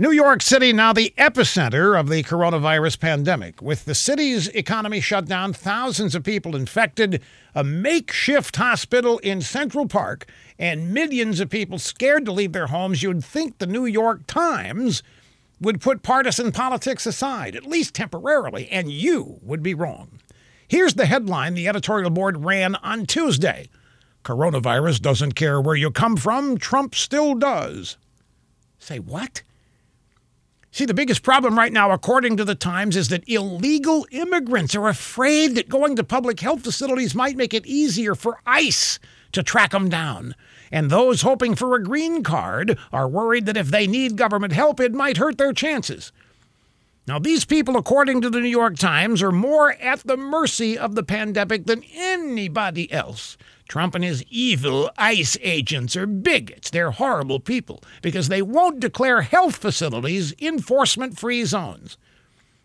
New York City now the epicenter of the coronavirus pandemic. With the city's economy shut down, thousands of people infected, a makeshift hospital in Central Park, and millions of people scared to leave their homes, you'd think the New York Times would put partisan politics aside, at least temporarily, and you would be wrong. Here's the headline the editorial board ran on Tuesday Coronavirus doesn't care where you come from, Trump still does. Say what? See, the biggest problem right now, according to the Times, is that illegal immigrants are afraid that going to public health facilities might make it easier for ICE to track them down. And those hoping for a green card are worried that if they need government help, it might hurt their chances. Now, these people, according to the New York Times, are more at the mercy of the pandemic than anybody else. Trump and his evil ICE agents are bigots. They're horrible people because they won't declare health facilities enforcement free zones.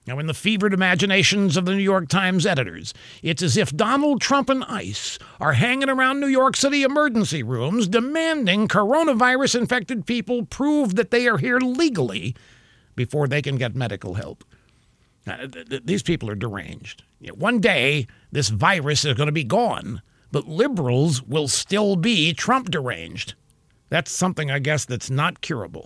Now, in the fevered imaginations of the New York Times editors, it's as if Donald Trump and ICE are hanging around New York City emergency rooms demanding coronavirus infected people prove that they are here legally before they can get medical help. Now, th- th- these people are deranged. You know, one day, this virus is going to be gone but liberals will still be Trump deranged. That's something, I guess, that's not curable.